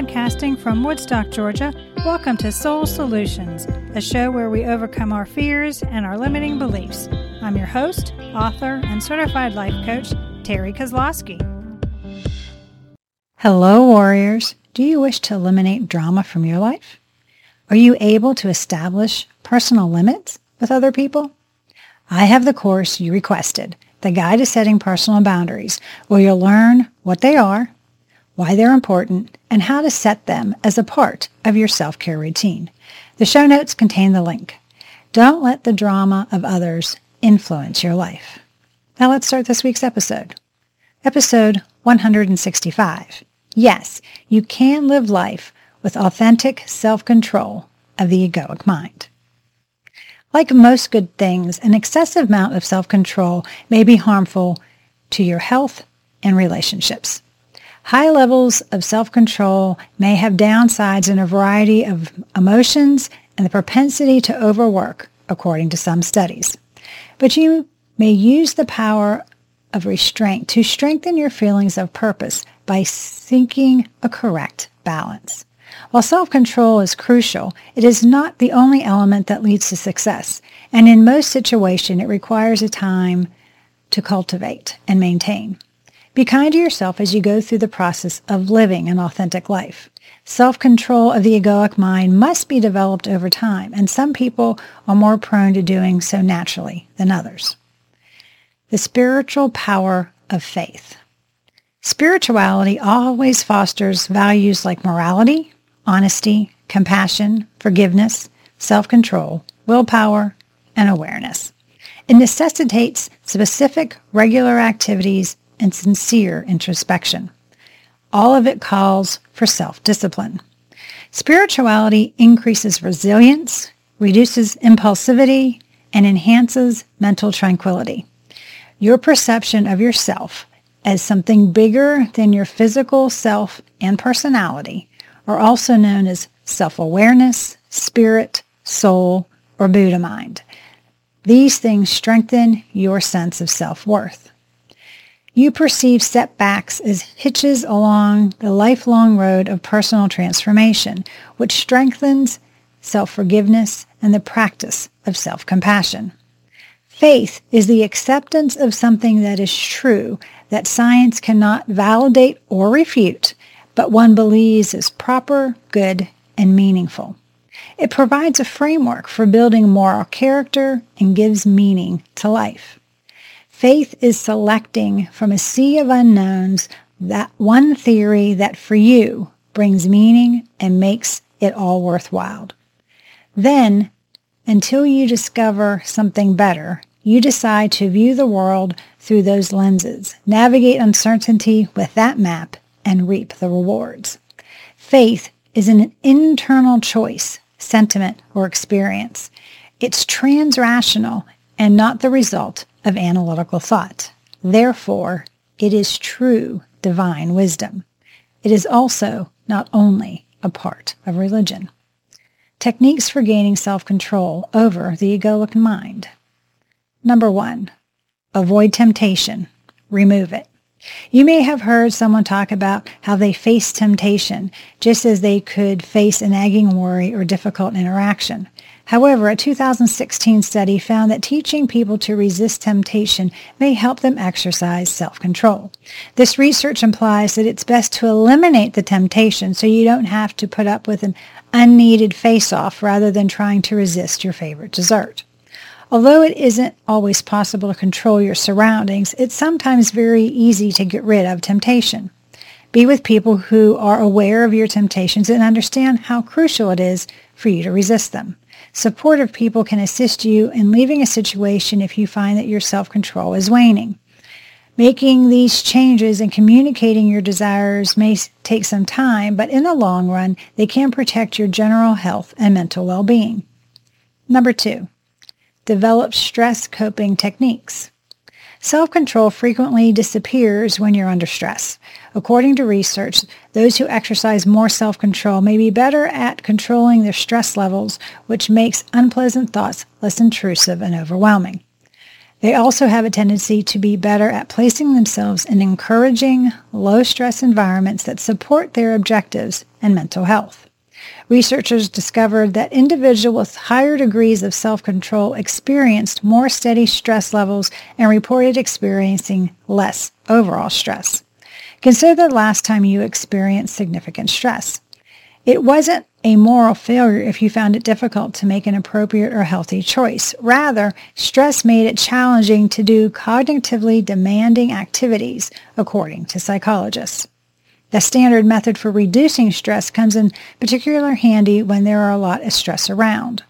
Podcasting from Woodstock, Georgia, welcome to Soul Solutions, a show where we overcome our fears and our limiting beliefs. I'm your host, author, and certified life coach, Terri Kozlowski. Hello, warriors. Do you wish to eliminate drama from your life? Are you able to establish personal limits with other people? I have the course you requested, The Guide to Setting Personal Boundaries, where you'll learn what they are, why they're important, and how to set them as a part of your self-care routine. The show notes contain the link. Don't let the drama of others influence your life. Now let's start this week's episode. Episode 165. Yes, you can live life with authentic self-control of the egoic mind. Like most good things, an excessive amount of self-control may be harmful to your health and relationships. High levels of self-control may have downsides in a variety of emotions and the propensity to overwork, according to some studies. But you may use the power of restraint to strengthen your feelings of purpose by seeking a correct balance. While self-control is crucial, it is not the only element that leads to success, and in most situations it requires a time to cultivate and maintain. Be kind to yourself as you go through the process of living an authentic life. Self-control of the egoic mind must be developed over time, and some people are more prone to doing so naturally than others. The spiritual power of faith. Spirituality always fosters values like morality, honesty, compassion, forgiveness, self-control, willpower, and awareness. It necessitates specific, regular activities and sincere introspection. All of it calls for self-discipline. Spirituality increases resilience, reduces impulsivity, and enhances mental tranquility. Your perception of yourself as something bigger than your physical self and personality are also known as self-awareness, spirit, soul, or Buddha mind. These things strengthen your sense of self-worth. You perceive setbacks as hitches along the lifelong road of personal transformation, which strengthens self-forgiveness and the practice of self-compassion. Faith is the acceptance of something that is true, that science cannot validate or refute, but one believes is proper, good, and meaningful. It provides a framework for building moral character and gives meaning to life. Faith is selecting from a sea of unknowns that one theory that for you brings meaning and makes it all worthwhile. Then, until you discover something better, you decide to view the world through those lenses, navigate uncertainty with that map, and reap the rewards. Faith is an internal choice, sentiment, or experience. It's transrational and not the result of analytical thought. Therefore, it is true divine wisdom. It is also not only a part of religion. Techniques for gaining self-control over the egoic mind. Number one, avoid temptation. Remove it. You may have heard someone talk about how they face temptation just as they could face a nagging worry or difficult interaction. However, a 2016 study found that teaching people to resist temptation may help them exercise self-control. This research implies that it's best to eliminate the temptation so you don't have to put up with an unneeded face-off rather than trying to resist your favorite dessert. Although it isn't always possible to control your surroundings, it's sometimes very easy to get rid of temptation. Be with people who are aware of your temptations and understand how crucial it is for you to resist them. Supportive people can assist you in leaving a situation if you find that your self-control is waning. Making these changes and communicating your desires may take some time, but in the long run, they can protect your general health and mental well-being. Number two, develop stress coping techniques. Self-control frequently disappears when you're under stress. According to research, those who exercise more self-control may be better at controlling their stress levels, which makes unpleasant thoughts less intrusive and overwhelming. They also have a tendency to be better at placing themselves in encouraging, low-stress environments that support their objectives and mental health. Researchers discovered that individuals with higher degrees of self-control experienced more steady stress levels and reported experiencing less overall stress. Consider the last time you experienced significant stress. It wasn't a moral failure if you found it difficult to make an appropriate or healthy choice. Rather, stress made it challenging to do cognitively demanding activities, according to psychologists. The standard method for reducing stress comes in particular handy when there are a lot of stress around.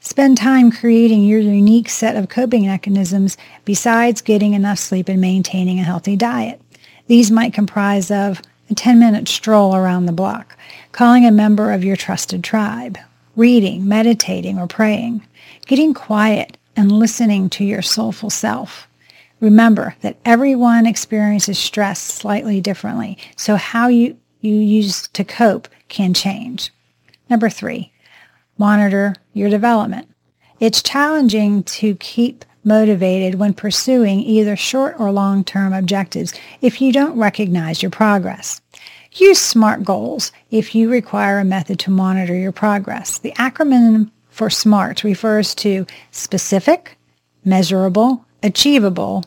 Spend time creating your unique set of coping mechanisms besides getting enough sleep and maintaining a healthy diet. These might comprise of a 10-minute stroll around the block, calling a member of your trusted tribe, reading, meditating, or praying, getting quiet and listening to your soulful self, Remember that everyone experiences stress slightly differently, so how you, you use to cope can change. Number three, monitor your development. It's challenging to keep motivated when pursuing either short or long-term objectives if you don't recognize your progress. Use SMART goals if you require a method to monitor your progress. The acronym for SMART refers to specific, measurable, achievable,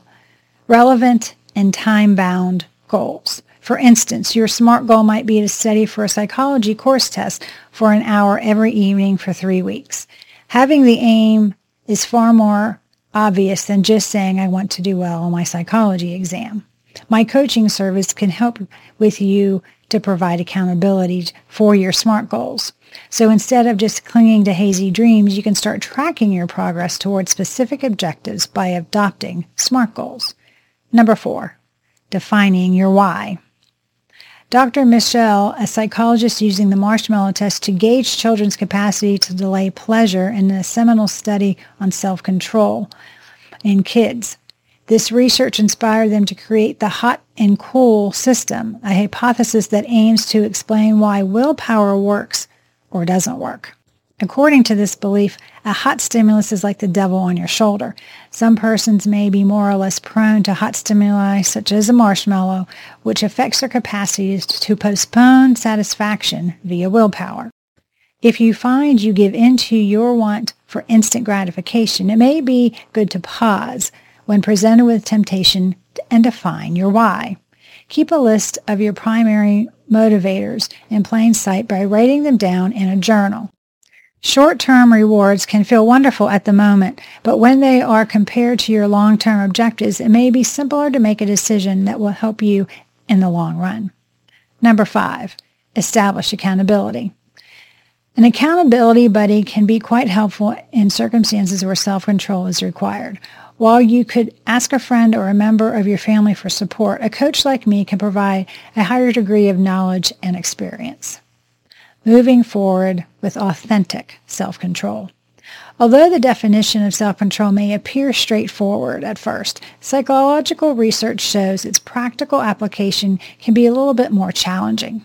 relevant, and time-bound goals. For instance, your SMART goal might be to study for a psychology course test for an hour every evening for three weeks. Having the aim is far more obvious than just saying I want to do well on my psychology exam. My coaching service can help with you to provide accountability for your SMART goals. So instead of just clinging to hazy dreams, you can start tracking your progress towards specific objectives by adopting SMART goals. Number four, defining your why. Dr. Mischel, a psychologist using the marshmallow test to gauge children's capacity to delay pleasure in a seminal study on self-control in kids. This research inspired them to create the hot and cool system, a hypothesis that aims to explain why willpower works or doesn't work. According to this belief, a hot stimulus is like the devil on your shoulder. Some persons may be more or less prone to hot stimuli, such as a marshmallow, which affects their capacity to postpone satisfaction via willpower. If you find you give in to your want for instant gratification, it may be good to pause when presented with temptation and define your why. Keep a list of your primary motivators in plain sight by writing them down in a journal. Short-term rewards can feel wonderful at the moment, but when they are compared to your long-term objectives, it may be simpler to make a decision that will help you in the long run. Number five, establish accountability. An accountability buddy can be quite helpful in circumstances where self-control is required. While you could ask a friend or a member of your family for support, a coach like me can provide a higher degree of knowledge and experience moving forward with authentic self-control. Although the definition of self-control may appear straightforward at first, psychological research shows its practical application can be a little bit more challenging.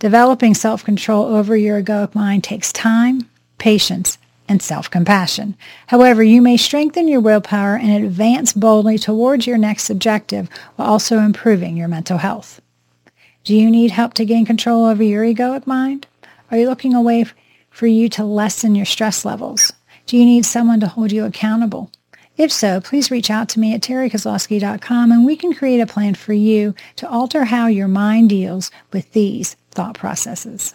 Developing self-control over your egoic mind takes time, patience, and self-compassion. However, you may strengthen your willpower and advance boldly towards your next objective while also improving your mental health. Do you need help to gain control over your egoic mind? Are you looking away for you to lessen your stress levels? Do you need someone to hold you accountable? If so, please reach out to me at terrikozlowski.com and we can create a plan for you to alter how your mind deals with these thought processes.